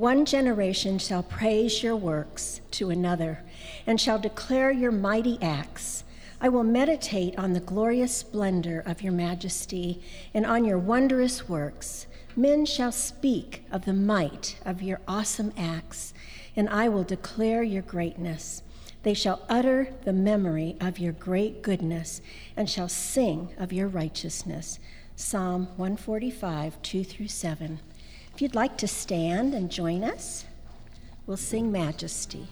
One generation shall praise your works to another and shall declare your mighty acts. I will meditate on the glorious splendor of your majesty and on your wondrous works. Men shall speak of the might of your awesome acts, and I will declare your greatness. They shall utter the memory of your great goodness and shall sing of your righteousness. Psalm 145, 2 through 7. If you'd like to stand and join us, we'll sing Majesty.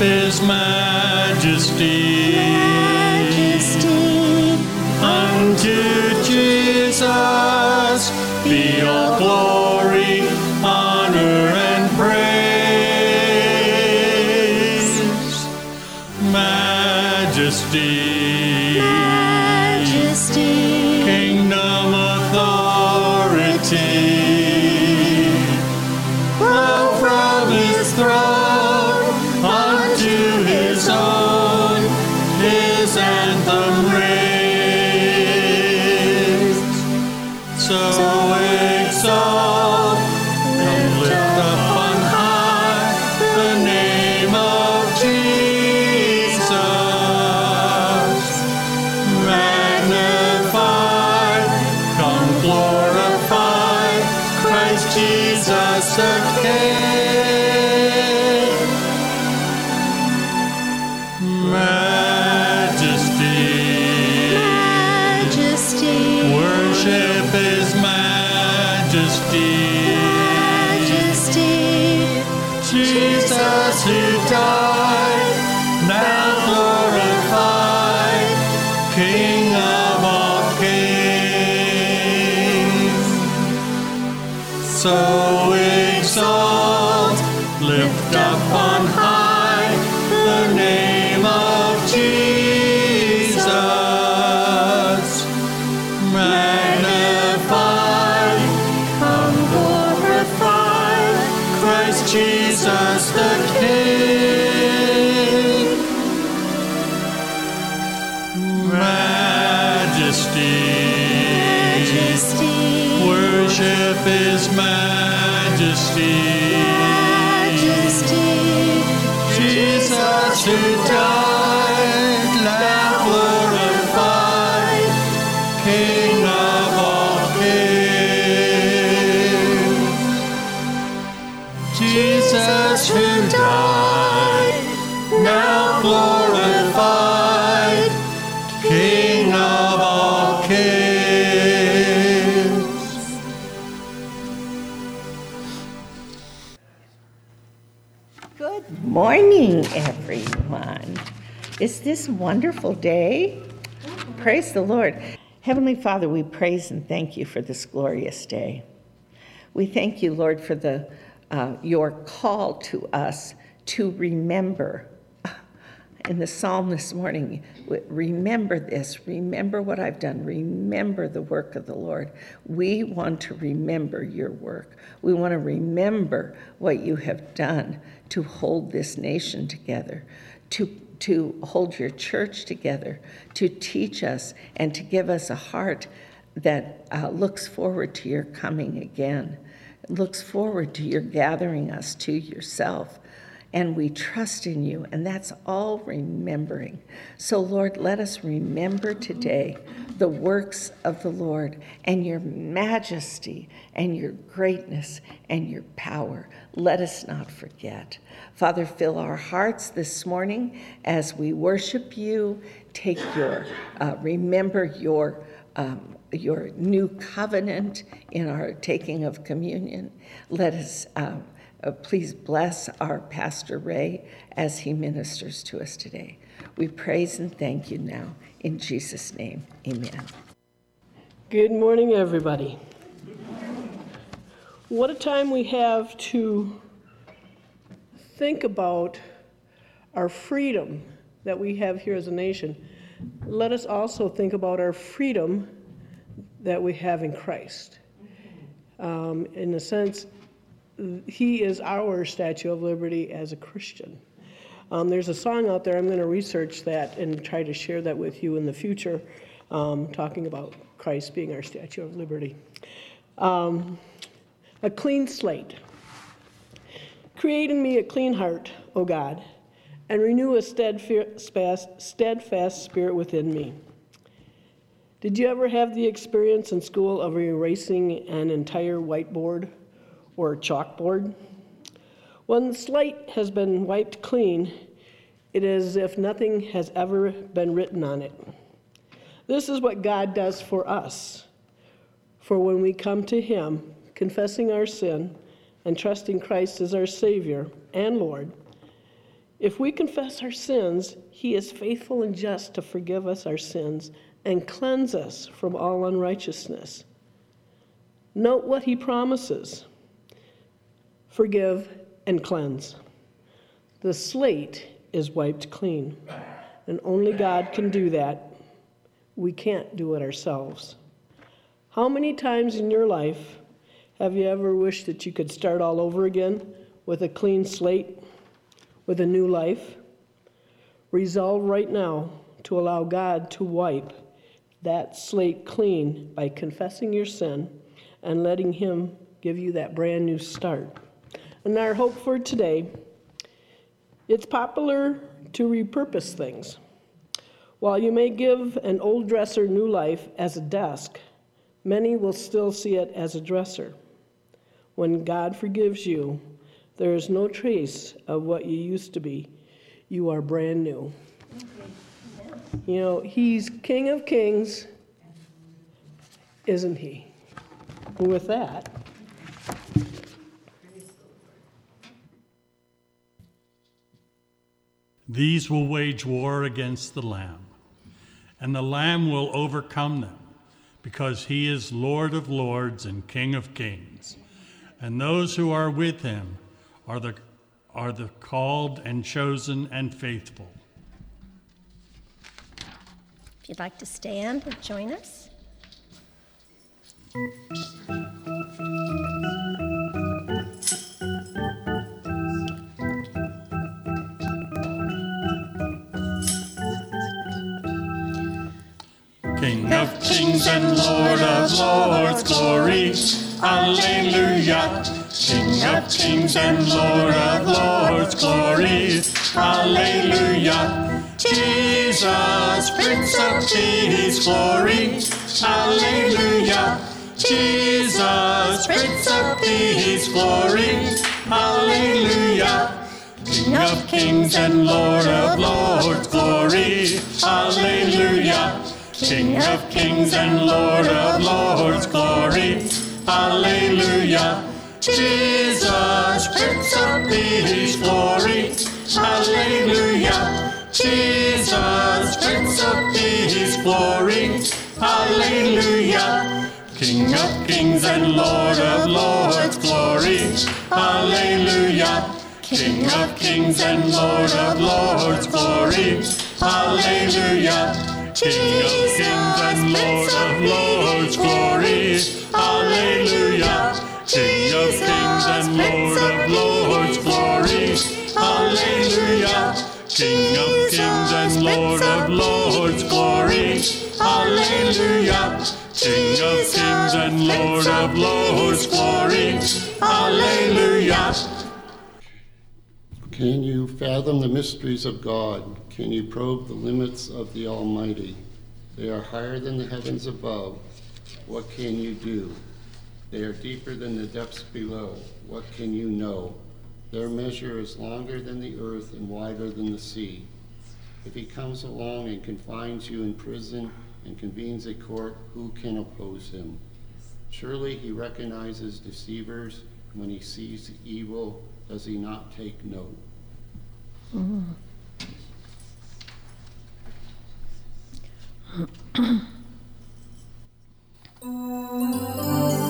His majesty. Glorify Christ Jesus the King. This wonderful day? Praise the Lord. Heavenly Father, we praise and thank you for this glorious day. We thank you, Lord, for the uh, your call to us to remember. In the psalm this morning, remember this, remember what I've done, remember the work of the Lord. We want to remember your work. We want to remember what you have done to hold this nation together, to, to hold your church together, to teach us and to give us a heart that uh, looks forward to your coming again, looks forward to your gathering us to yourself. And we trust in you, and that's all remembering. So, Lord, let us remember today the works of the Lord and your majesty and your greatness and your power. Let us not forget. Father, fill our hearts this morning as we worship you. Take your, uh, remember your. Um, your new covenant in our taking of communion. Let us um, uh, please bless our Pastor Ray as he ministers to us today. We praise and thank you now. In Jesus' name, amen. Good morning, everybody. What a time we have to think about our freedom that we have here as a nation, let us also think about our freedom that we have in Christ. Um, in a sense, He is our Statue of Liberty as a Christian. Um, there's a song out there, I'm going to research that and try to share that with you in the future, um, talking about Christ being our Statue of Liberty. Um, a clean slate. Create in me a clean heart, O God, and renew a steadfast, steadfast spirit within me. Did you ever have the experience in school of erasing an entire whiteboard or chalkboard? When the slate has been wiped clean, it is as if nothing has ever been written on it. This is what God does for us. For when we come to Him, confessing our sin and trusting Christ as our Savior and Lord, if we confess our sins, He is faithful and just to forgive us our sins and cleanse us from all unrighteousness. Note what He promises forgive and cleanse. The slate is wiped clean, and only God can do that. We can't do it ourselves. How many times in your life have you ever wished that you could start all over again with a clean slate? with a new life. Resolve right now to allow God to wipe that slate clean by confessing your sin and letting Him give you that brand new start. And our hope for today it's popular to repurpose things. While you may give an old dresser new life as a desk, many will still see it as a dresser. When God forgives you, there is no trace of what you used to be. You are brand new. You know, He's King of Kings, isn't He? with that, These will wage war against the Lamb, and the Lamb will overcome them, because he is Lord of lords and King of kings. And those who are with him are the, are the called and chosen and faithful. If you'd like to stand and join us. And Lord of lords, glory, alleluia. King of kings and Lord of lords, glory, hallelujah. Jesus, Prince of peace, glory, hallelujah. Jesus, Prince of peace, glory, hallelujah. King of kings and Lord of lords, glory, hallelujah. King of kings and Lord of lords, glory, hallelujah. Jesus, Prince of Peace, glory, hallelujah. Jesus, Prince of Peace, glory, hallelujah. King of kings and Lord of lords, glory, hallelujah. King of kings and Lord of lords, glory, hallelujah. King of kings and Lord of lords, glory, hallelujah. King of kings and Lord of lords, glory, hallelujah. King of kings and Lord of lords, glory, hallelujah. King of kings and Lord of lords, glory, hallelujah. Can you fathom the mysteries of God? Can you probe the limits of the Almighty? They are higher than the heavens above. What can you do? They are deeper than the depths below. What can you know? Their measure is longer than the earth and wider than the sea. If he comes along and confines you in prison and convenes a court, who can oppose him? Surely he recognizes deceivers. When he sees evil, does he not take note? Mm. Isn't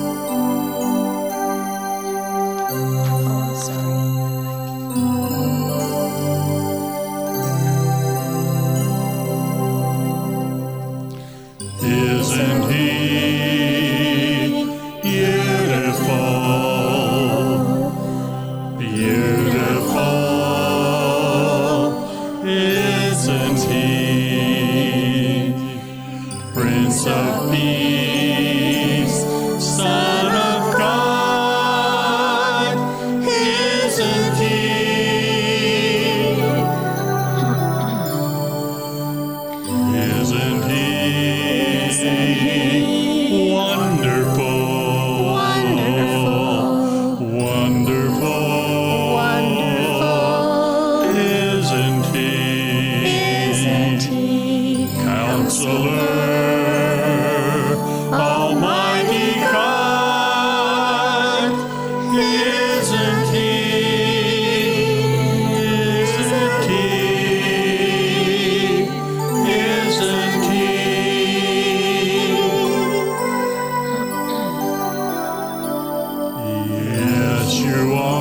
you are.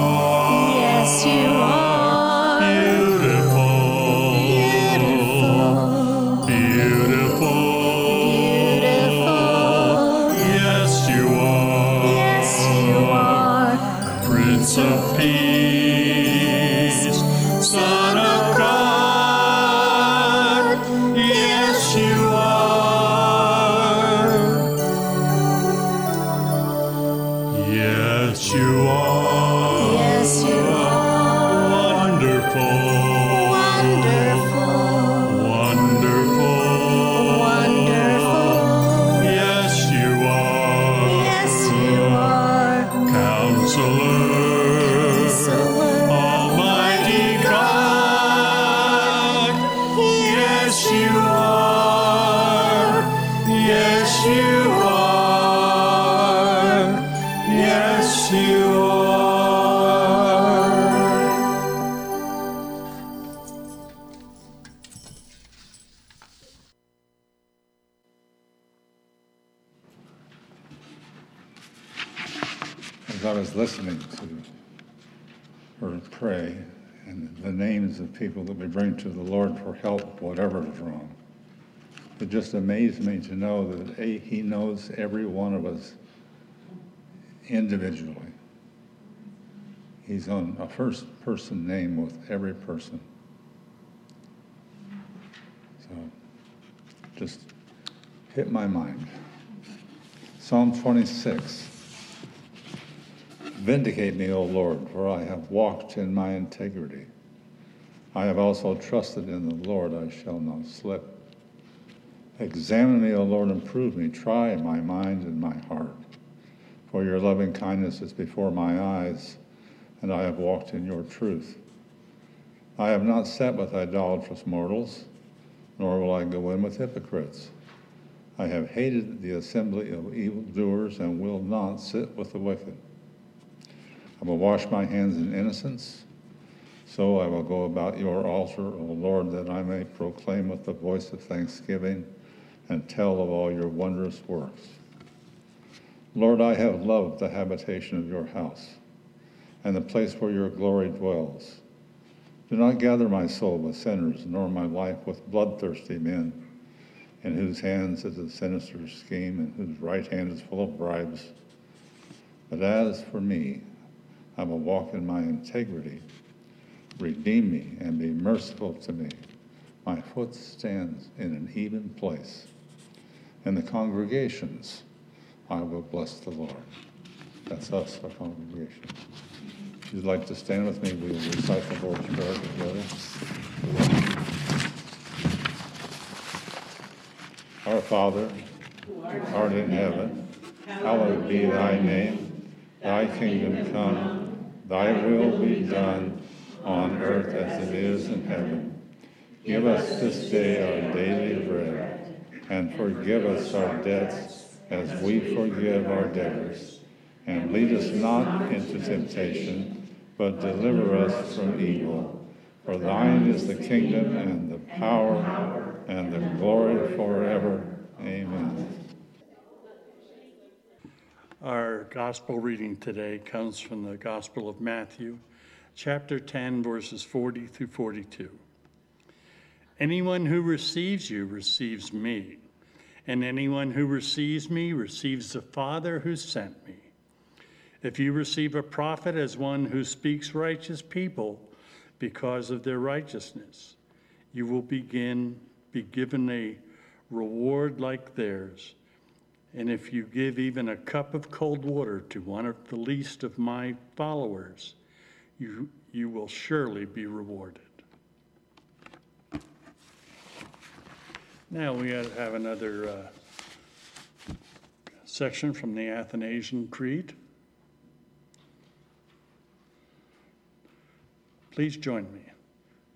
Just amazed me to know that A, He knows every one of us individually. He's on a first person name with every person. So just hit my mind. Psalm 26. Vindicate me, O Lord, for I have walked in my integrity. I have also trusted in the Lord, I shall not slip. Examine me, O Lord, and prove me. Try my mind and my heart. For your loving kindness is before my eyes, and I have walked in your truth. I have not sat with idolatrous mortals, nor will I go in with hypocrites. I have hated the assembly of evildoers and will not sit with the wicked. I will wash my hands in innocence. So I will go about your altar, O Lord, that I may proclaim with the voice of thanksgiving and tell of all your wondrous works. Lord, I have loved the habitation of your house and the place where your glory dwells. Do not gather my soul with sinners, nor my life with bloodthirsty men, in whose hands is a sinister scheme and whose right hand is full of bribes. But as for me, I will walk in my integrity. Redeem me and be merciful to me. My foot stands in an even place. In the congregations, I will bless the Lord. That's us, our congregation. If you'd like to stand with me, we will recite the Lord's Prayer together. Our Father, who art in heaven, hallowed be thy name. Thy kingdom come, thy will be done on earth as it is in heaven. Give us this day our daily bread, and forgive us our debts as we forgive our debtors. And lead us not into temptation, but deliver us from evil. For thine is the kingdom and the power and the glory forever. Amen. Our gospel reading today comes from the Gospel of Matthew, chapter 10, verses 40 through 42. Anyone who receives you receives me, and anyone who receives me receives the Father who sent me. If you receive a prophet as one who speaks righteous people because of their righteousness, you will begin be given a reward like theirs. And if you give even a cup of cold water to one of the least of my followers, you, you will surely be rewarded. Now we have another uh, section from the Athanasian Creed. Please join me.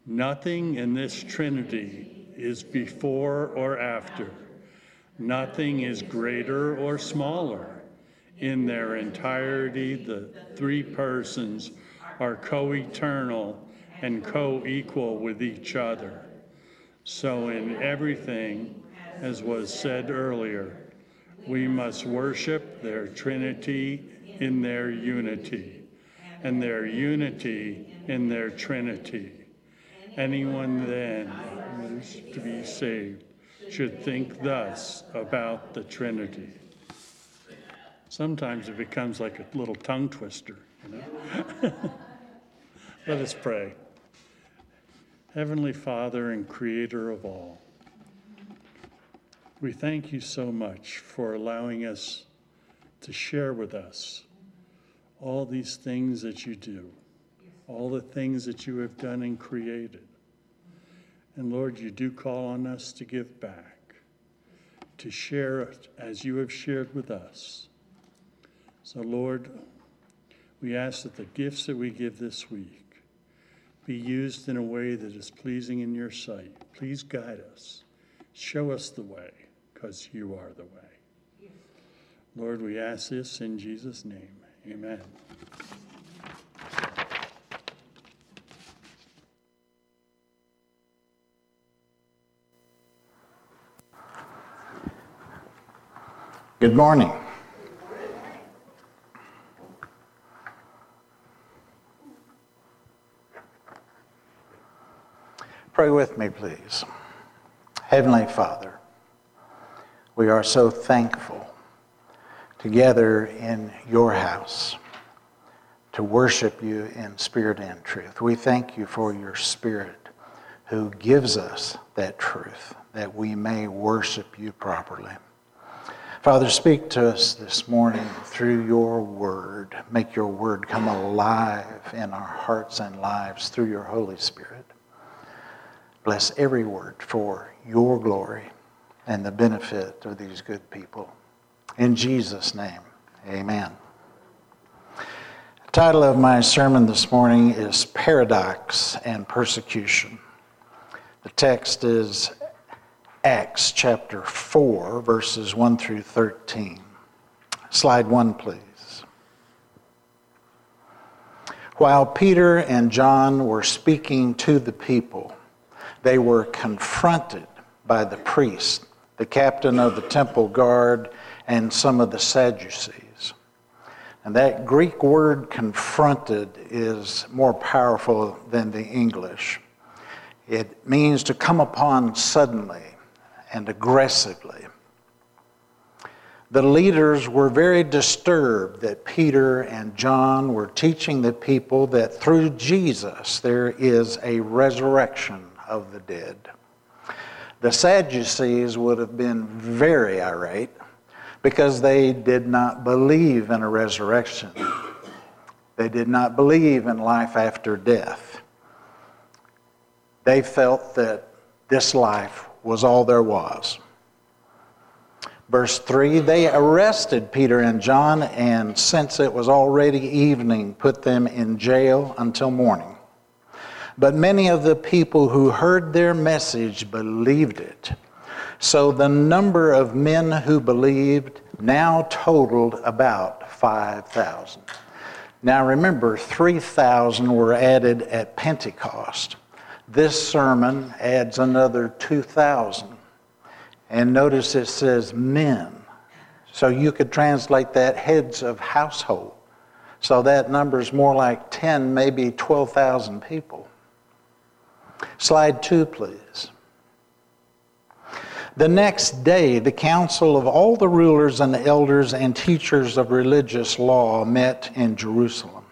Nothing in this Trinity is before or after. Nothing is greater or smaller. In their entirety, the three persons are co eternal and co equal with each other. So, in everything, as was said earlier, we must worship their Trinity in their unity, and their unity in their Trinity. Anyone then who is to be saved should think thus about the Trinity. Sometimes it becomes like a little tongue twister, you know? Let us pray. Heavenly Father and Creator of all, we thank you so much for allowing us to share with us all these things that you do, all the things that you have done and created. And Lord, you do call on us to give back, to share it as you have shared with us. So, Lord, we ask that the gifts that we give this week be used in a way that is pleasing in your sight. Please guide us. Show us the way, because you are the way. Lord, we ask this in Jesus' name. Amen. Good morning. Pray with me, please. Heavenly Father, we are so thankful together in your house to worship you in spirit and truth. We thank you for your spirit who gives us that truth that we may worship you properly. Father, speak to us this morning through your word. Make your word come alive in our hearts and lives through your Holy Spirit. Bless every word for your glory and the benefit of these good people. In Jesus' name, amen. The title of my sermon this morning is Paradox and Persecution. The text is Acts chapter 4, verses 1 through 13. Slide 1, please. While Peter and John were speaking to the people, they were confronted by the priest, the captain of the temple guard, and some of the Sadducees. And that Greek word confronted is more powerful than the English. It means to come upon suddenly and aggressively. The leaders were very disturbed that Peter and John were teaching the people that through Jesus there is a resurrection of the dead. The Sadducees would have been very irate because they did not believe in a resurrection. They did not believe in life after death. They felt that this life was all there was. Verse 3 They arrested Peter and John, and since it was already evening, put them in jail until morning. But many of the people who heard their message believed it. So the number of men who believed now totaled about 5,000. Now remember, 3,000 were added at Pentecost. This sermon adds another 2,000. And notice it says men. So you could translate that heads of household. So that number is more like 10, maybe 12,000 people. Slide two, please. The next day, the council of all the rulers and elders and teachers of religious law met in Jerusalem.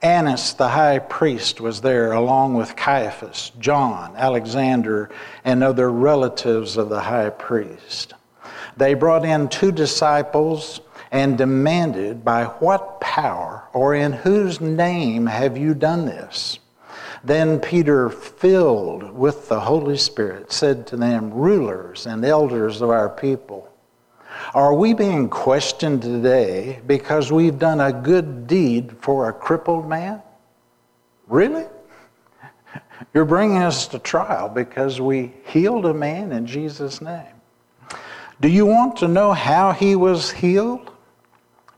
Annas the high priest was there, along with Caiaphas, John, Alexander, and other relatives of the high priest. They brought in two disciples and demanded, By what power or in whose name have you done this? Then Peter, filled with the Holy Spirit, said to them, Rulers and elders of our people, are we being questioned today because we've done a good deed for a crippled man? Really? You're bringing us to trial because we healed a man in Jesus' name. Do you want to know how he was healed?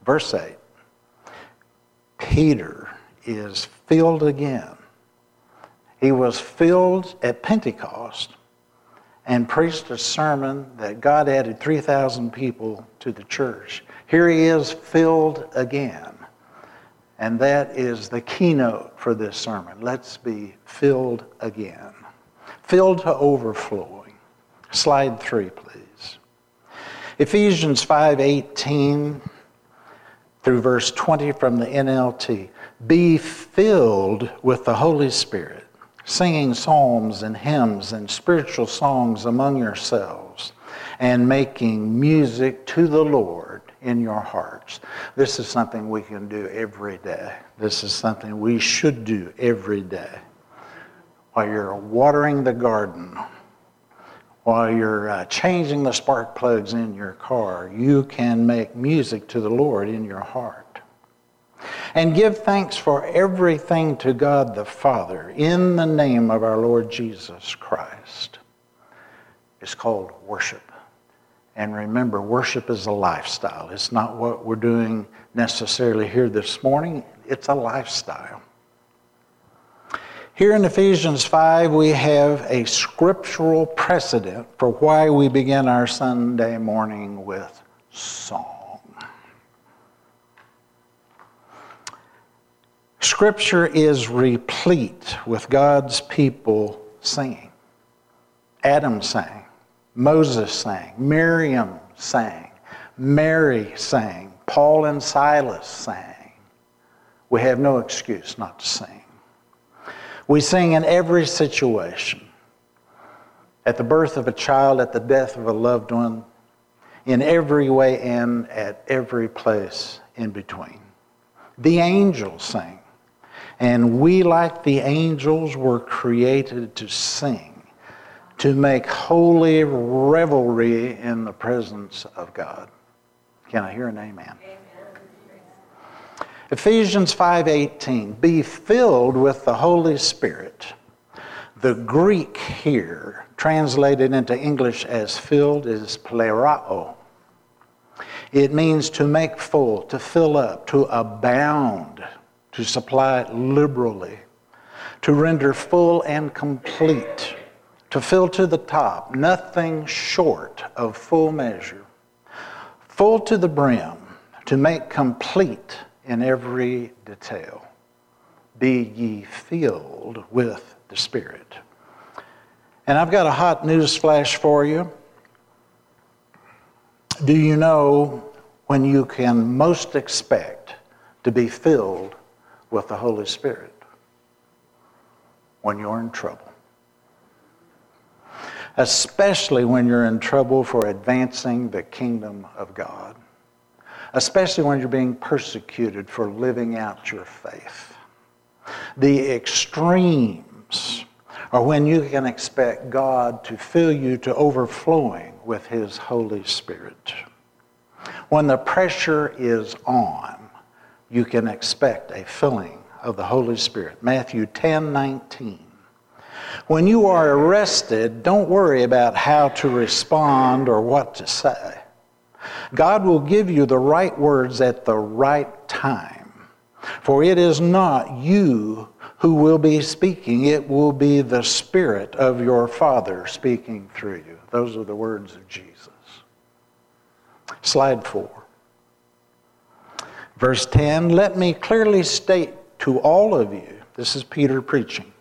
Verse 8 Peter is filled again. He was filled at Pentecost and preached a sermon that God added 3,000 people to the church. Here he is filled again. And that is the keynote for this sermon. Let's be filled again. Filled to overflowing. Slide three, please. Ephesians 5:18 through verse 20 from the NLT. Be filled with the Holy Spirit singing psalms and hymns and spiritual songs among yourselves, and making music to the Lord in your hearts. This is something we can do every day. This is something we should do every day. While you're watering the garden, while you're uh, changing the spark plugs in your car, you can make music to the Lord in your heart. And give thanks for everything to God the Father in the name of our Lord Jesus Christ. It's called worship. And remember, worship is a lifestyle. It's not what we're doing necessarily here this morning, it's a lifestyle. Here in Ephesians 5, we have a scriptural precedent for why we begin our Sunday morning with song. Scripture is replete with God's people singing. Adam sang, Moses sang, Miriam sang, Mary sang, Paul and Silas sang. We have no excuse not to sing. We sing in every situation at the birth of a child, at the death of a loved one, in every way and at every place in between. The angels sing. And we, like the angels, were created to sing, to make holy revelry in the presence of God. Can I hear an amen? amen. Ephesians 5:18 Be filled with the Holy Spirit. The Greek here translated into English as filled is plerao. It means to make full, to fill up, to abound to supply liberally, to render full and complete, to fill to the top, nothing short of full measure, full to the brim, to make complete in every detail. Be ye filled with the Spirit. And I've got a hot news flash for you. Do you know when you can most expect to be filled with the Holy Spirit when you're in trouble. Especially when you're in trouble for advancing the kingdom of God. Especially when you're being persecuted for living out your faith. The extremes are when you can expect God to fill you to overflowing with His Holy Spirit. When the pressure is on, you can expect a filling of the Holy Spirit. Matthew 10 19. When you are arrested, don't worry about how to respond or what to say. God will give you the right words at the right time. For it is not you who will be speaking, it will be the Spirit of your Father speaking through you. Those are the words of Jesus. Slide four. Verse 10 Let me clearly state to all of you, this is Peter preaching,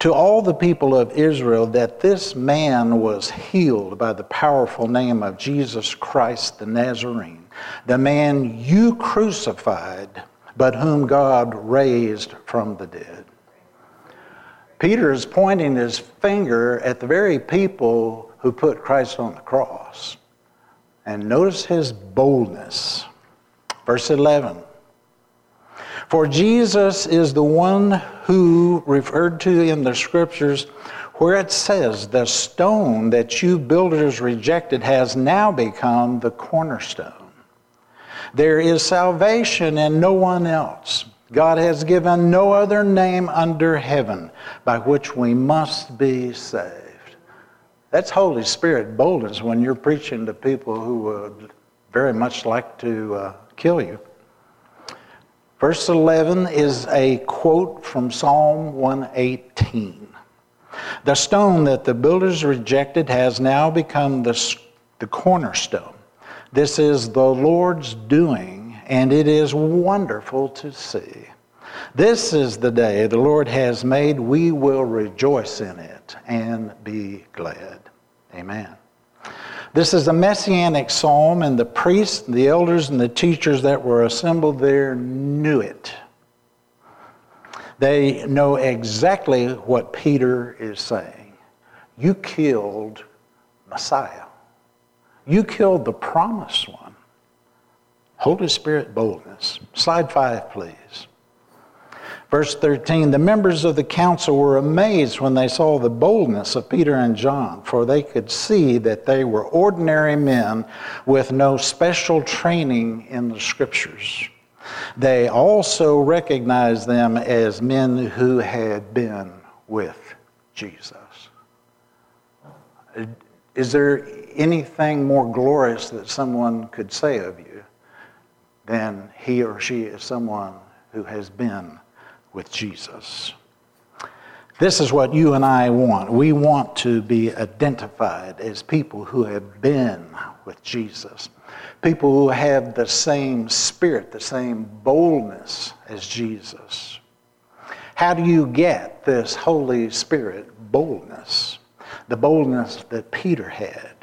to all the people of Israel that this man was healed by the powerful name of Jesus Christ the Nazarene, the man you crucified, but whom God raised from the dead. Peter is pointing his finger at the very people who put Christ on the cross. And notice his boldness. Verse 11 For Jesus is the one who, referred to in the scriptures, where it says, The stone that you builders rejected has now become the cornerstone. There is salvation in no one else. God has given no other name under heaven by which we must be saved. That's Holy Spirit boldness when you're preaching to people who would very much like to uh, kill you. Verse 11 is a quote from Psalm 118. The stone that the builders rejected has now become the, the cornerstone. This is the Lord's doing, and it is wonderful to see. This is the day the Lord has made. We will rejoice in it and be glad. Amen. This is a messianic psalm, and the priests, the elders, and the teachers that were assembled there knew it. They know exactly what Peter is saying. You killed Messiah. You killed the promised one. Holy Spirit boldness. Slide five, please. Verse 13 The members of the council were amazed when they saw the boldness of Peter and John, for they could see that they were ordinary men with no special training in the scriptures. They also recognized them as men who had been with Jesus. Is there anything more glorious that someone could say of you than he or she is someone who has been with Jesus? This is what you and I want. We want to be identified as people who have been with Jesus people who have the same spirit, the same boldness as Jesus. How do you get this Holy Spirit boldness? The boldness that Peter had.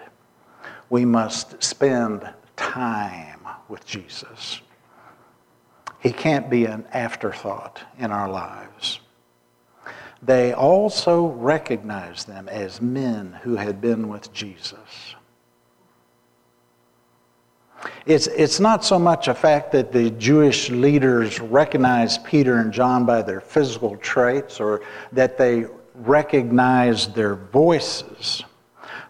We must spend time with Jesus. He can't be an afterthought in our lives. They also recognized them as men who had been with Jesus. It's, it's not so much a fact that the Jewish leaders recognized Peter and John by their physical traits or that they recognized their voices.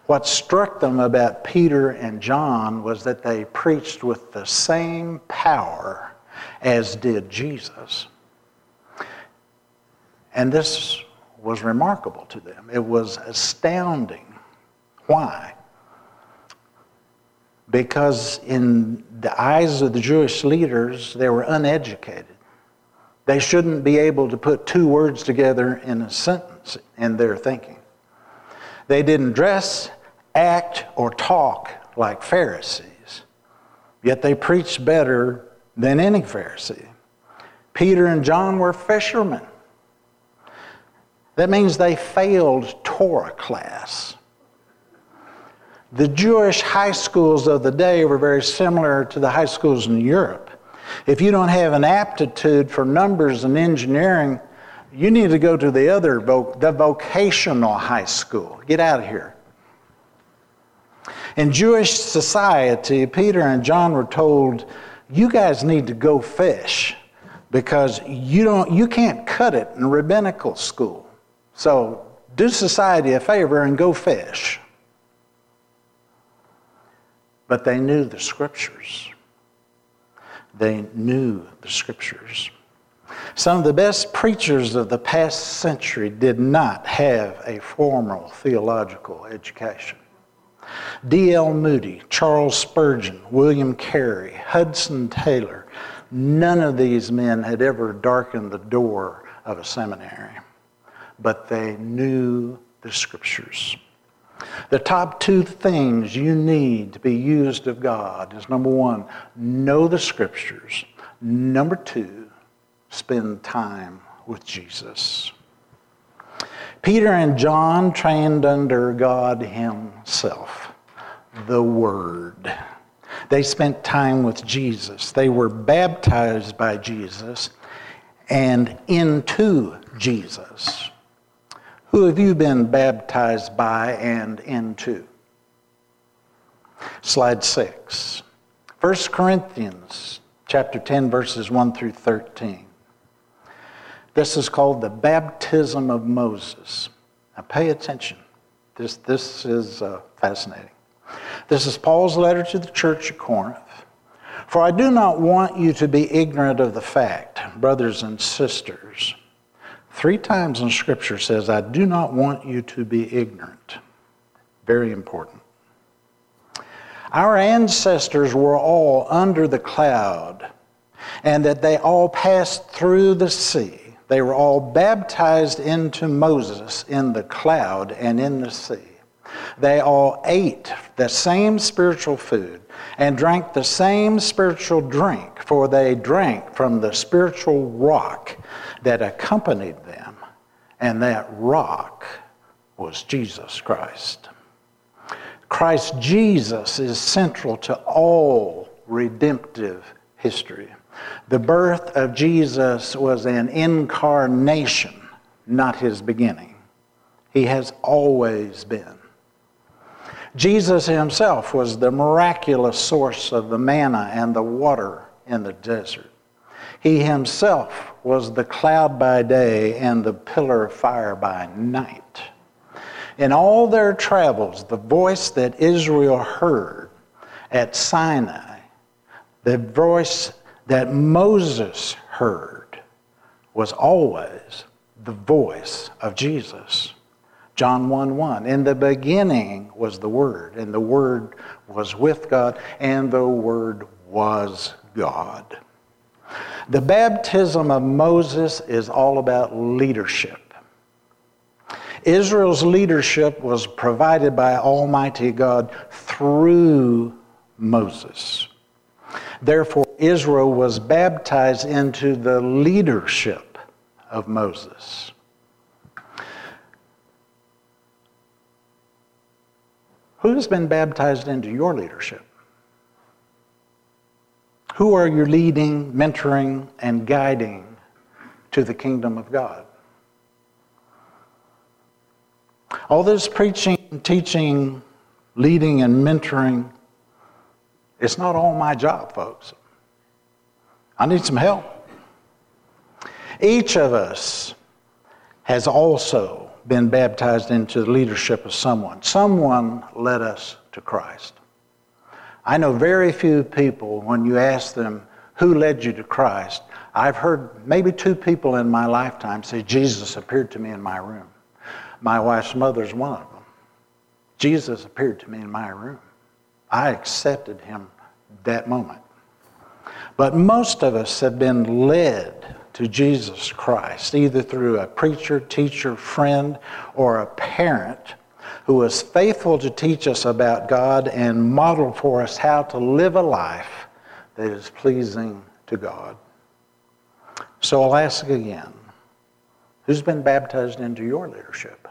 What struck them about Peter and John was that they preached with the same power as did Jesus. And this was remarkable to them. It was astounding. Why? because in the eyes of the Jewish leaders, they were uneducated. They shouldn't be able to put two words together in a sentence in their thinking. They didn't dress, act, or talk like Pharisees, yet they preached better than any Pharisee. Peter and John were fishermen. That means they failed Torah class. The Jewish high schools of the day were very similar to the high schools in Europe. If you don't have an aptitude for numbers and engineering, you need to go to the other, the vocational high school. Get out of here. In Jewish society, Peter and John were told, you guys need to go fish because you, don't, you can't cut it in rabbinical school. So do society a favor and go fish but they knew the scriptures. They knew the scriptures. Some of the best preachers of the past century did not have a formal theological education. D.L. Moody, Charles Spurgeon, William Carey, Hudson Taylor, none of these men had ever darkened the door of a seminary, but they knew the scriptures. The top two things you need to be used of God is number one, know the scriptures. Number two, spend time with Jesus. Peter and John trained under God Himself, the Word. They spent time with Jesus. They were baptized by Jesus and into Jesus. Who have you been baptized by and into? Slide six. 1 Corinthians chapter 10, verses 1 through 13. This is called the baptism of Moses. Now pay attention. This, this is uh, fascinating. This is Paul's letter to the church of Corinth. For I do not want you to be ignorant of the fact, brothers and sisters. Three times in Scripture says, I do not want you to be ignorant. Very important. Our ancestors were all under the cloud, and that they all passed through the sea. They were all baptized into Moses in the cloud and in the sea. They all ate the same spiritual food and drank the same spiritual drink, for they drank from the spiritual rock that accompanied them, and that rock was Jesus Christ. Christ Jesus is central to all redemptive history. The birth of Jesus was an incarnation, not his beginning. He has always been. Jesus himself was the miraculous source of the manna and the water in the desert. He himself was the cloud by day and the pillar of fire by night. In all their travels, the voice that Israel heard at Sinai, the voice that Moses heard, was always the voice of Jesus. John 1 1. In the beginning was the Word, and the Word was with God, and the Word was God. The baptism of Moses is all about leadership. Israel's leadership was provided by Almighty God through Moses. Therefore, Israel was baptized into the leadership of Moses. Who has been baptized into your leadership? Who are you leading, mentoring, and guiding to the kingdom of God? All this preaching, teaching, leading, and mentoring, it's not all my job, folks. I need some help. Each of us has also been baptized into the leadership of someone. Someone led us to Christ. I know very few people, when you ask them, who led you to Christ? I've heard maybe two people in my lifetime say, Jesus appeared to me in my room. My wife's mother's one of them. Jesus appeared to me in my room. I accepted him that moment. But most of us have been led to Jesus Christ, either through a preacher, teacher, friend, or a parent who was faithful to teach us about God and model for us how to live a life that is pleasing to God. So I'll ask again who's been baptized into your leadership?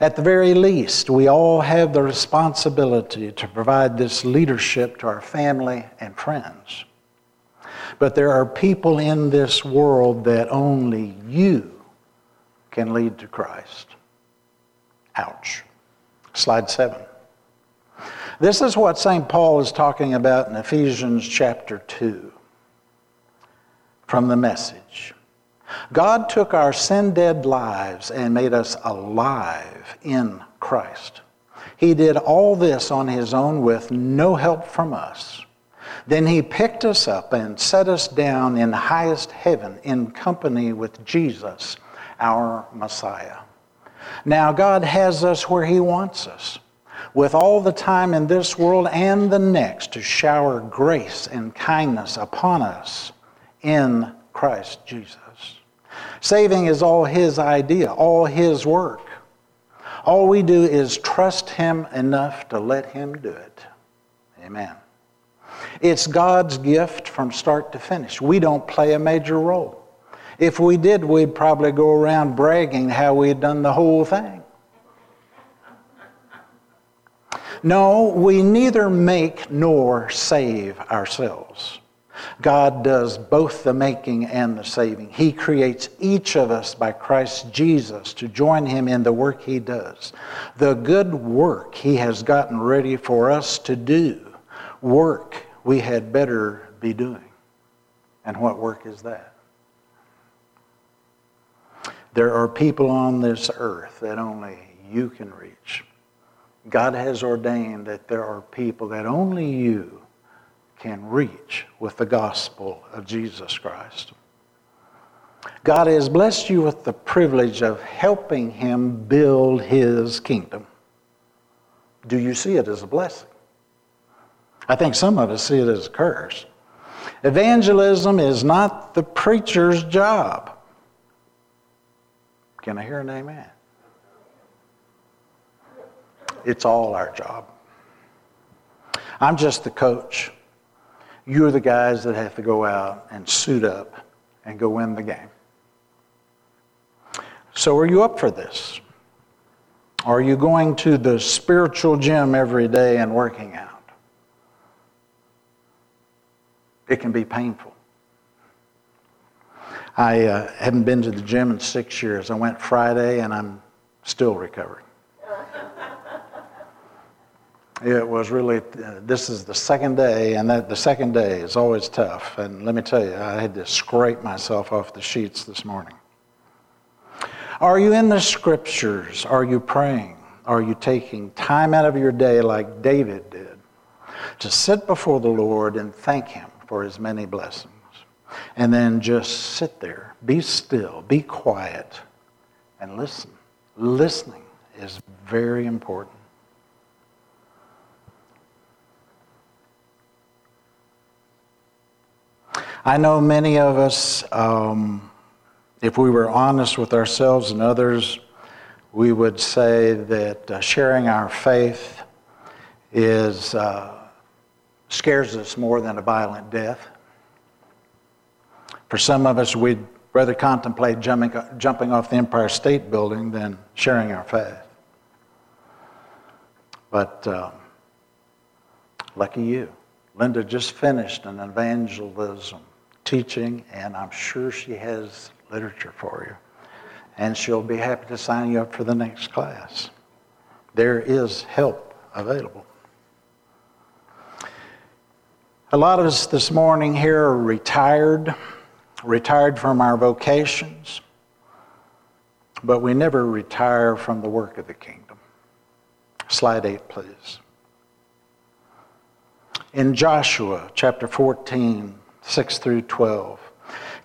At the very least, we all have the responsibility to provide this leadership to our family and friends. But there are people in this world that only you can lead to Christ. Ouch. Slide seven. This is what St. Paul is talking about in Ephesians chapter 2 from the message. God took our sin dead lives and made us alive in Christ. He did all this on his own with no help from us. Then he picked us up and set us down in highest heaven in company with Jesus, our Messiah. Now, God has us where he wants us, with all the time in this world and the next to shower grace and kindness upon us in Christ Jesus. Saving is all his idea, all his work. All we do is trust him enough to let him do it. Amen. It's God's gift from start to finish. We don't play a major role. If we did, we'd probably go around bragging how we had done the whole thing. No, we neither make nor save ourselves. God does both the making and the saving. He creates each of us by Christ Jesus to join Him in the work He does. The good work He has gotten ready for us to do, work we had better be doing. And what work is that? There are people on this earth that only you can reach. God has ordained that there are people that only you can reach with the gospel of Jesus Christ. God has blessed you with the privilege of helping Him build His kingdom. Do you see it as a blessing? I think some of us see it as a curse. Evangelism is not the preacher's job. Can I hear an amen? It's all our job. I'm just the coach. You're the guys that have to go out and suit up and go win the game. So, are you up for this? Are you going to the spiritual gym every day and working out? It can be painful. I uh, haven't been to the gym in six years. I went Friday and I'm still recovering. It was really, uh, this is the second day, and that, the second day is always tough. And let me tell you, I had to scrape myself off the sheets this morning. Are you in the scriptures? Are you praying? Are you taking time out of your day like David did to sit before the Lord and thank Him for His many blessings? And then just sit there, be still, be quiet, and listen. Listening is very important. I know many of us, um, if we were honest with ourselves and others, we would say that uh, sharing our faith is uh, scares us more than a violent death. For some of us, we'd rather contemplate jumping, jumping off the Empire State Building than sharing our faith. But uh, lucky you. Linda just finished an evangelism teaching, and I'm sure she has literature for you. And she'll be happy to sign you up for the next class. There is help available. A lot of us this morning here are retired, retired from our vocations, but we never retire from the work of the kingdom. Slide 8, please. In Joshua chapter 14, 6 through 12.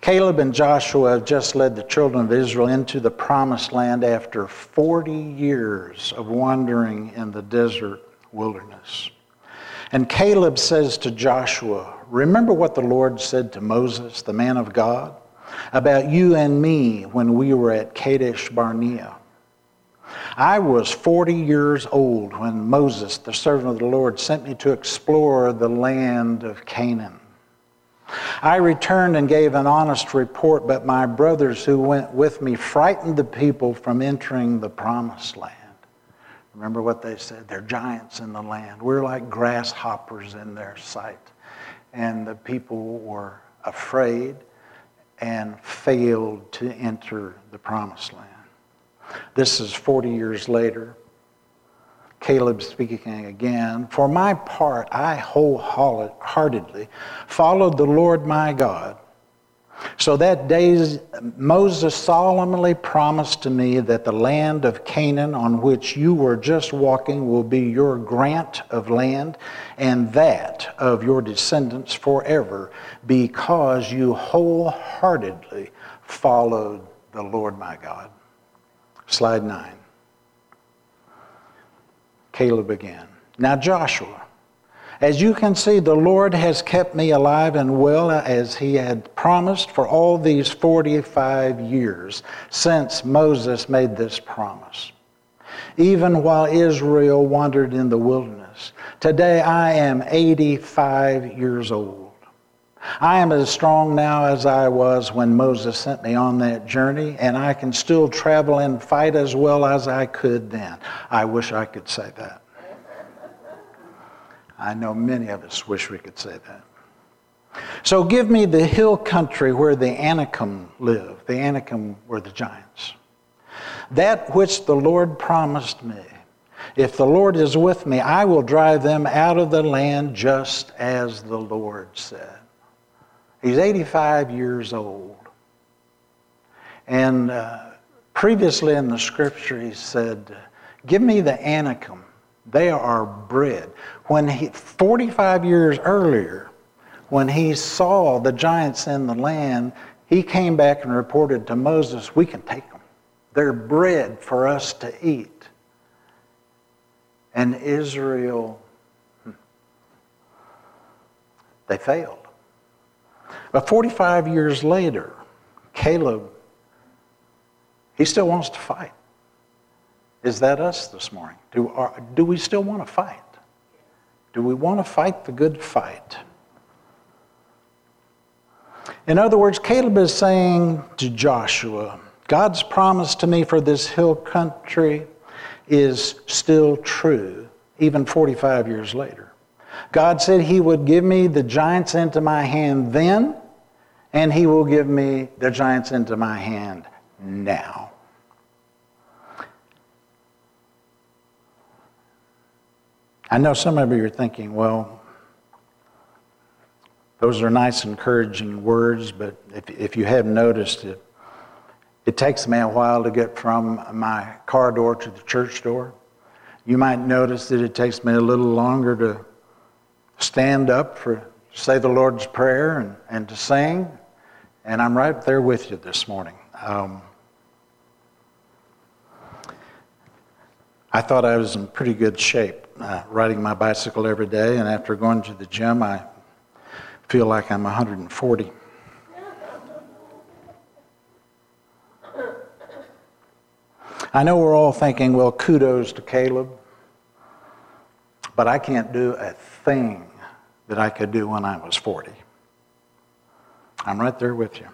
Caleb and Joshua have just led the children of Israel into the promised land after 40 years of wandering in the desert wilderness. And Caleb says to Joshua, Remember what the Lord said to Moses, the man of God, about you and me when we were at Kadesh Barnea. I was 40 years old when Moses, the servant of the Lord, sent me to explore the land of Canaan. I returned and gave an honest report, but my brothers who went with me frightened the people from entering the promised land. Remember what they said? They're giants in the land. We're like grasshoppers in their sight. And the people were afraid and failed to enter the promised land. This is 40 years later. Caleb speaking again, For my part, I wholeheartedly followed the Lord my God. So that day Moses solemnly promised to me that the land of Canaan on which you were just walking will be your grant of land and that of your descendants forever because you wholeheartedly followed the Lord my God. Slide 9. Caleb again. Now, Joshua, as you can see, the Lord has kept me alive and well as he had promised for all these 45 years since Moses made this promise. Even while Israel wandered in the wilderness. Today I am 85 years old. I am as strong now as I was when Moses sent me on that journey, and I can still travel and fight as well as I could then. I wish I could say that. I know many of us wish we could say that. So give me the hill country where the Anakim live. The Anakim were the giants. That which the Lord promised me. If the Lord is with me, I will drive them out of the land just as the Lord said. He's 85 years old. And uh, previously in the scripture, he said, Give me the Anakim. They are bread. When he, 45 years earlier, when he saw the giants in the land, he came back and reported to Moses, We can take them. They're bread for us to eat. And Israel, hmm, they failed. But 45 years later, Caleb, he still wants to fight. Is that us this morning? Do, do we still want to fight? Do we want to fight the good fight? In other words, Caleb is saying to Joshua, God's promise to me for this hill country is still true, even 45 years later. God said He would give me the giants into my hand then, and He will give me the giants into my hand now. I know some of you are thinking, well, those are nice, encouraging words, but if, if you have noticed it, it takes me a while to get from my car door to the church door. You might notice that it takes me a little longer to stand up for say the Lord's Prayer and, and to sing. And I'm right there with you this morning. Um, I thought I was in pretty good shape uh, riding my bicycle every day, and after going to the gym, I feel like I'm 140. I know we're all thinking, well, kudos to Caleb, but I can't do a thing that I could do when I was 40. I'm right there with you.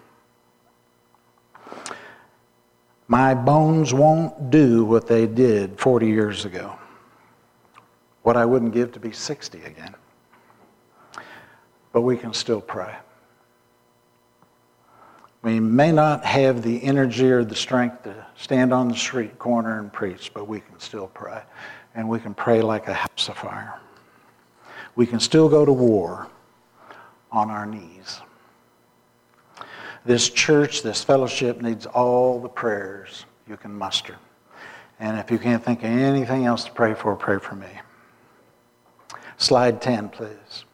My bones won't do what they did 40 years ago what I wouldn't give to be 60 again. But we can still pray. We may not have the energy or the strength to stand on the street corner and preach, but we can still pray. And we can pray like a house of fire. We can still go to war on our knees. This church, this fellowship needs all the prayers you can muster. And if you can't think of anything else to pray for, pray for me. Slide 10, please.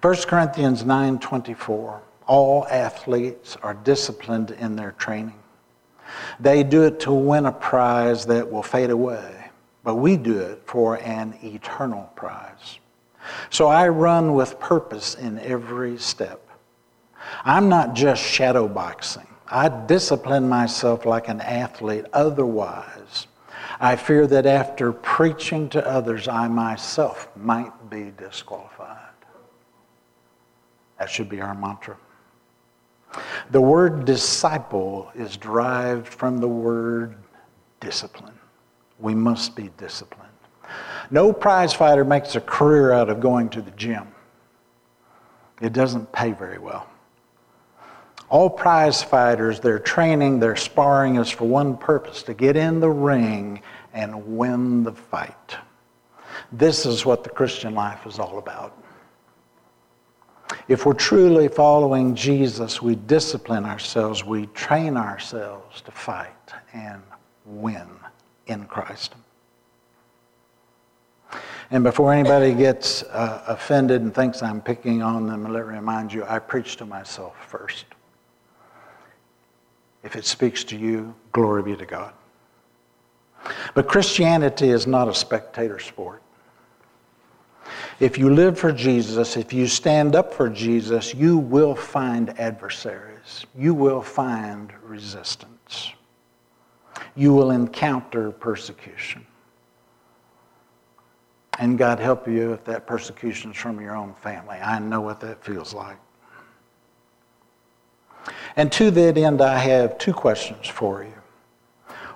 1 Corinthians 9:24. All athletes are disciplined in their training. They do it to win a prize that will fade away, but we do it for an eternal prize. So I run with purpose in every step. I'm not just shadow boxing. I discipline myself like an athlete, otherwise, I fear that after preaching to others, I myself might be disqualified. That should be our mantra. The word disciple is derived from the word discipline. We must be disciplined. No prize fighter makes a career out of going to the gym. It doesn't pay very well. All prize fighters, their training, their sparring is for one purpose to get in the ring and win the fight. This is what the Christian life is all about. If we're truly following Jesus, we discipline ourselves, we train ourselves to fight and win in Christ. And before anybody gets uh, offended and thinks I'm picking on them, let me remind you, I preach to myself first. If it speaks to you, glory be to God. But Christianity is not a spectator sport. If you live for Jesus, if you stand up for Jesus, you will find adversaries. You will find resistance. You will encounter persecution. And God help you if that persecution is from your own family. I know what that feels like. And to that end, I have two questions for you.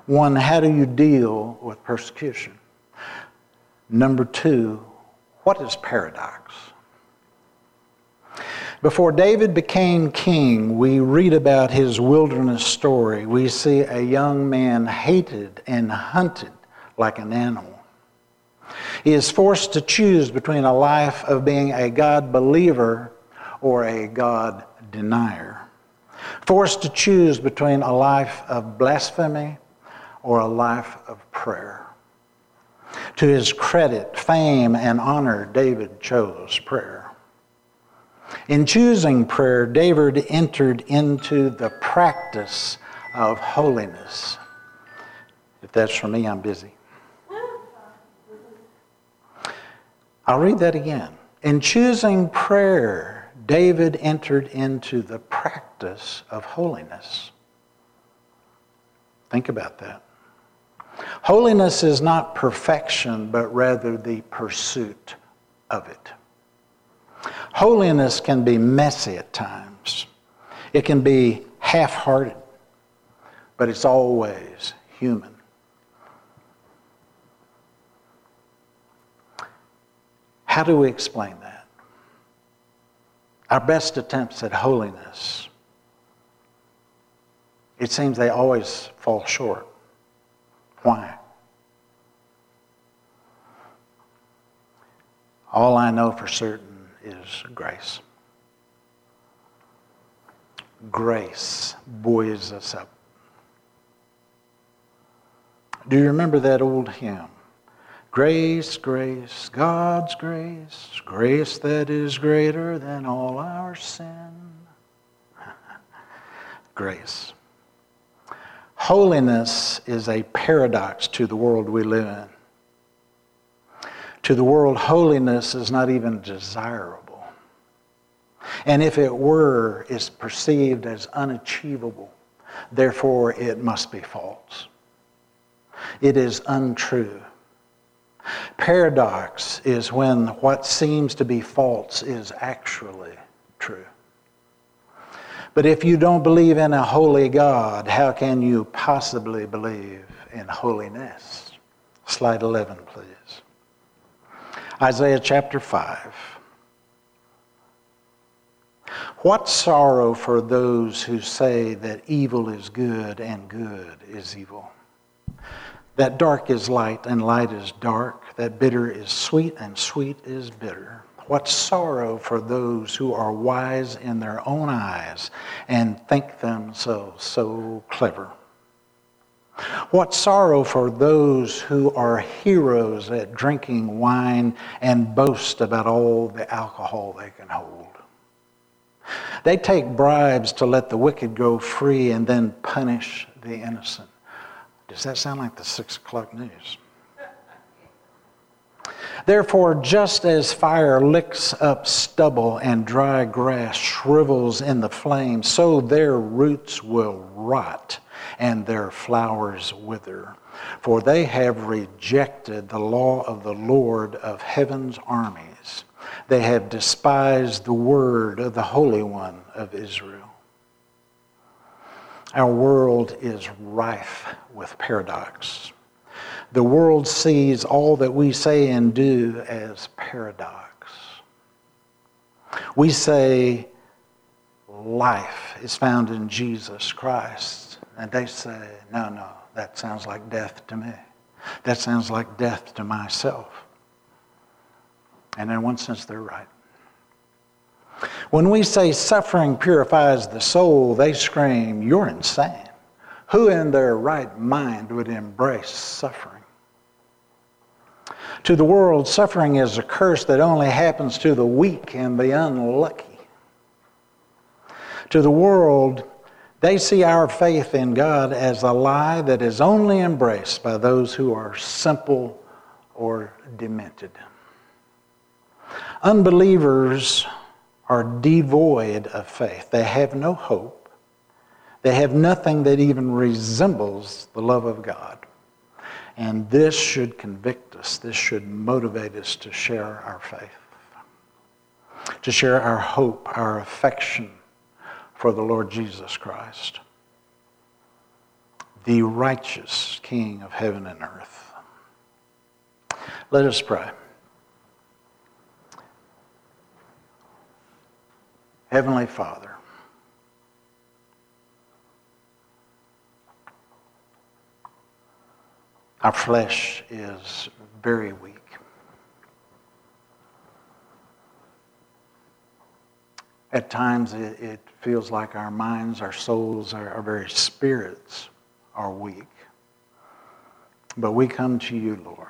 One, how do you deal with persecution? Number two, What is paradox? Before David became king, we read about his wilderness story. We see a young man hated and hunted like an animal. He is forced to choose between a life of being a God believer or a God denier. Forced to choose between a life of blasphemy or a life of prayer. To his credit, fame, and honor, David chose prayer. In choosing prayer, David entered into the practice of holiness. If that's for me, I'm busy. I'll read that again. In choosing prayer, David entered into the practice of holiness. Think about that. Holiness is not perfection, but rather the pursuit of it. Holiness can be messy at times, it can be half hearted, but it's always human. How do we explain that? Our best attempts at holiness, it seems they always fall short. Why? All I know for certain is grace. Grace buoys us up. Do you remember that old hymn? Grace, grace, God's grace, grace that is greater than all our sin. grace. Holiness is a paradox to the world we live in. To the world, holiness is not even desirable. And if it were, is perceived as unachievable. Therefore, it must be false. It is untrue. Paradox is when what seems to be false is actually true. But if you don't believe in a holy God, how can you possibly believe in holiness? Slide 11, please. Isaiah chapter 5. What sorrow for those who say that evil is good and good is evil that dark is light and light is dark, that bitter is sweet and sweet is bitter. What sorrow for those who are wise in their own eyes and think themselves so clever. What sorrow for those who are heroes at drinking wine and boast about all the alcohol they can hold. They take bribes to let the wicked go free and then punish the innocent. Does that sound like the six o'clock news? Therefore, just as fire licks up stubble and dry grass shrivels in the flame, so their roots will rot and their flowers wither. For they have rejected the law of the Lord of heaven's armies. They have despised the word of the Holy One of Israel. Our world is rife with paradox. The world sees all that we say and do as paradox. We say life is found in Jesus Christ, and they say, no, no, that sounds like death to me. That sounds like death to myself. And in one sense, they're right. When we say suffering purifies the soul, they scream, You're insane. Who in their right mind would embrace suffering? To the world, suffering is a curse that only happens to the weak and the unlucky. To the world, they see our faith in God as a lie that is only embraced by those who are simple or demented. Unbelievers are devoid of faith. They have no hope. They have nothing that even resembles the love of God. And this should convict us. This should motivate us to share our faith, to share our hope, our affection for the Lord Jesus Christ, the righteous King of heaven and earth. Let us pray. Heavenly Father, our flesh is very weak. At times it, it, feels like our minds, our souls, our, our very spirits are weak. But we come to you, Lord.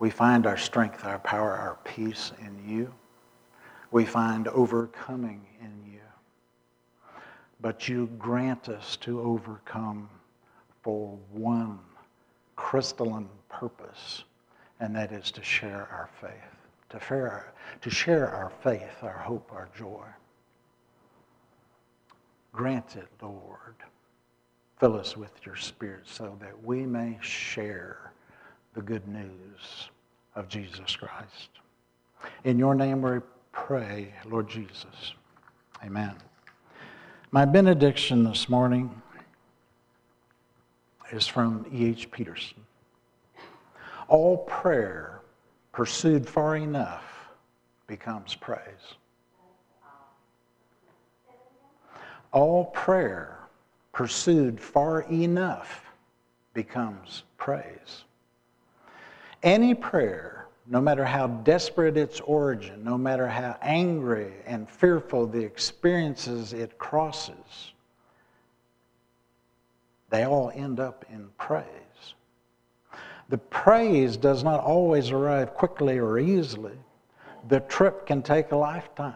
We find our strength, our power, our peace in you. We find overcoming in you. But you grant us to overcome for one crystalline purpose, and that is to share our faith, to share our, to share our faith, our hope, our joy. Grant it, Lord. Fill us with your Spirit so that we may share the good news of Jesus Christ. In your name we pray, Lord Jesus. Amen. My benediction this morning is from E.H. Peterson. All prayer pursued far enough becomes praise. All prayer pursued far enough becomes praise. Any prayer, no matter how desperate its origin, no matter how angry and fearful the experiences it crosses, they all end up in praise. The praise does not always arrive quickly or easily. The trip can take a lifetime.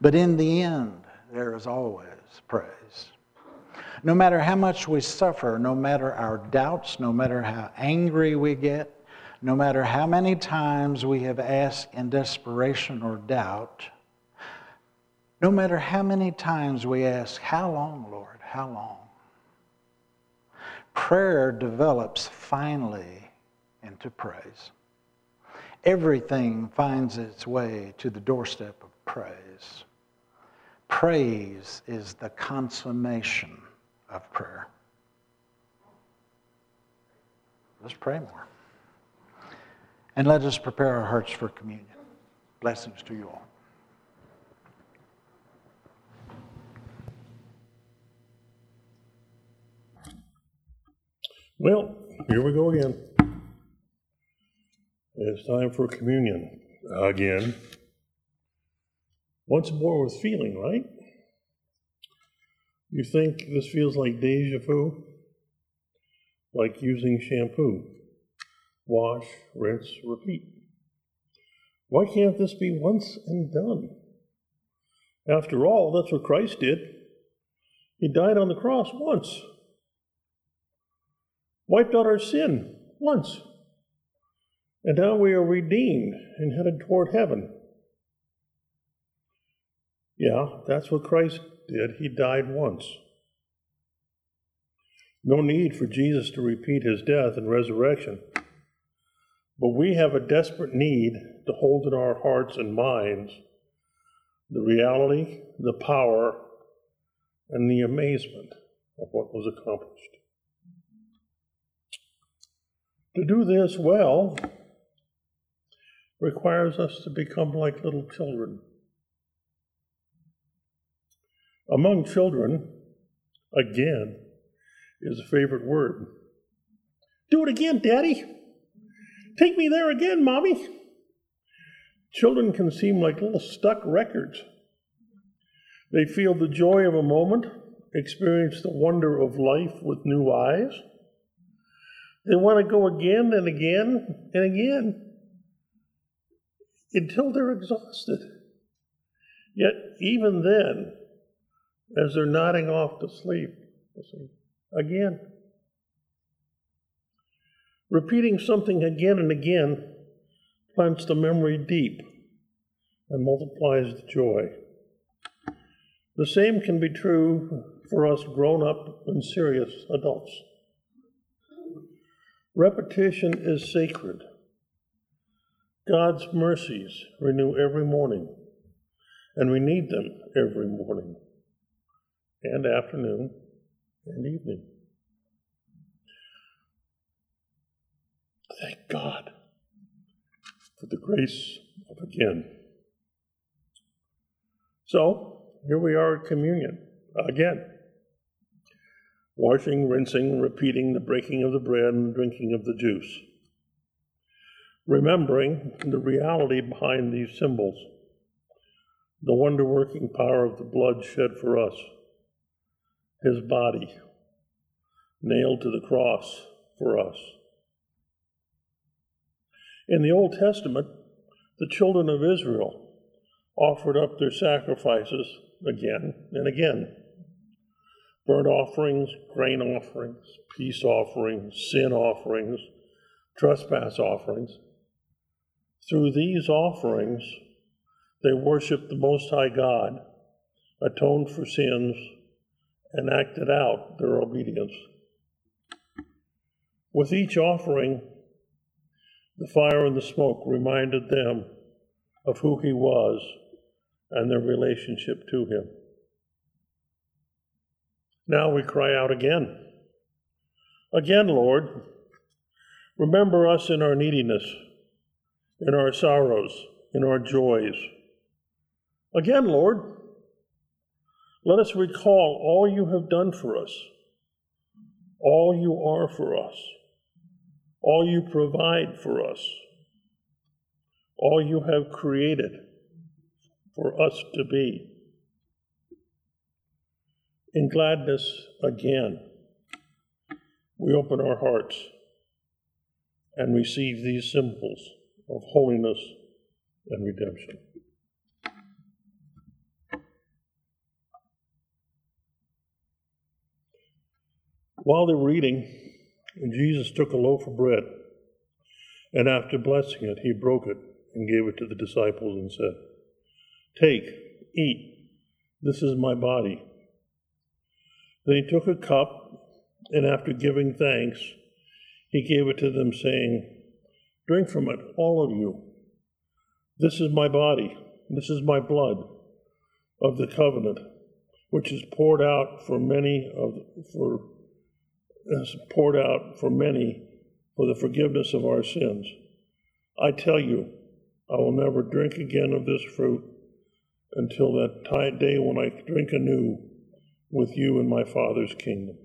But in the end, there is always praise. No matter how much we suffer, no matter our doubts, no matter how angry we get, no matter how many times we have asked in desperation or doubt, no matter how many times we ask, How long, Lord? How long? Prayer develops finally into praise. Everything finds its way to the doorstep of praise. Praise is the consummation of prayer. Let's pray more. And let us prepare our hearts for communion. Blessings to you all. Well, here we go again. It's time for communion again. Once more with feeling, right? You think this feels like deja vu? Like using shampoo. Wash, rinse, repeat. Why can't this be once and done? After all, that's what Christ did. He died on the cross once, wiped out our sin once, and now we are redeemed and headed toward heaven. Yeah, that's what Christ did. He died once. No need for Jesus to repeat his death and resurrection. But we have a desperate need to hold in our hearts and minds the reality, the power, and the amazement of what was accomplished. To do this well requires us to become like little children. Among children, again, is a favorite word. Do it again, Daddy. Take me there again, Mommy. Children can seem like little stuck records. They feel the joy of a moment, experience the wonder of life with new eyes. They want to go again and again and again until they're exhausted. Yet, even then, as they're nodding off to sleep. Again. Repeating something again and again plants the memory deep and multiplies the joy. The same can be true for us grown up and serious adults. Repetition is sacred. God's mercies renew every morning, and we need them every morning and afternoon and evening. Thank God for the grace of again. So here we are at communion again. Washing, rinsing, repeating the breaking of the bread and drinking of the juice. Remembering the reality behind these symbols, the wonder working power of the blood shed for us, his body nailed to the cross for us. In the Old Testament, the children of Israel offered up their sacrifices again and again burnt offerings, grain offerings, peace offerings, sin offerings, trespass offerings. Through these offerings, they worshiped the Most High God, atoned for sins, and acted out their obedience. With each offering, the fire and the smoke reminded them of who He was and their relationship to Him. Now we cry out again. Again, Lord, remember us in our neediness, in our sorrows, in our joys. Again, Lord, let us recall all you have done for us, all you are for us, all you provide for us, all you have created for us to be in gladness again, we open our hearts and receive these symbols of holiness and redemption. While they were eating, Jesus took a loaf of bread, and after blessing it, he broke it and gave it to the disciples and said, Take, eat, this is my body. Then he took a cup, and after giving thanks, he gave it to them, saying, Drink from it, all of you. This is my body, this is my blood of the covenant, which is poured out for many of for is poured out for many for the forgiveness of our sins. I tell you, I will never drink again of this fruit until that day when I drink anew with you in my Father's kingdom.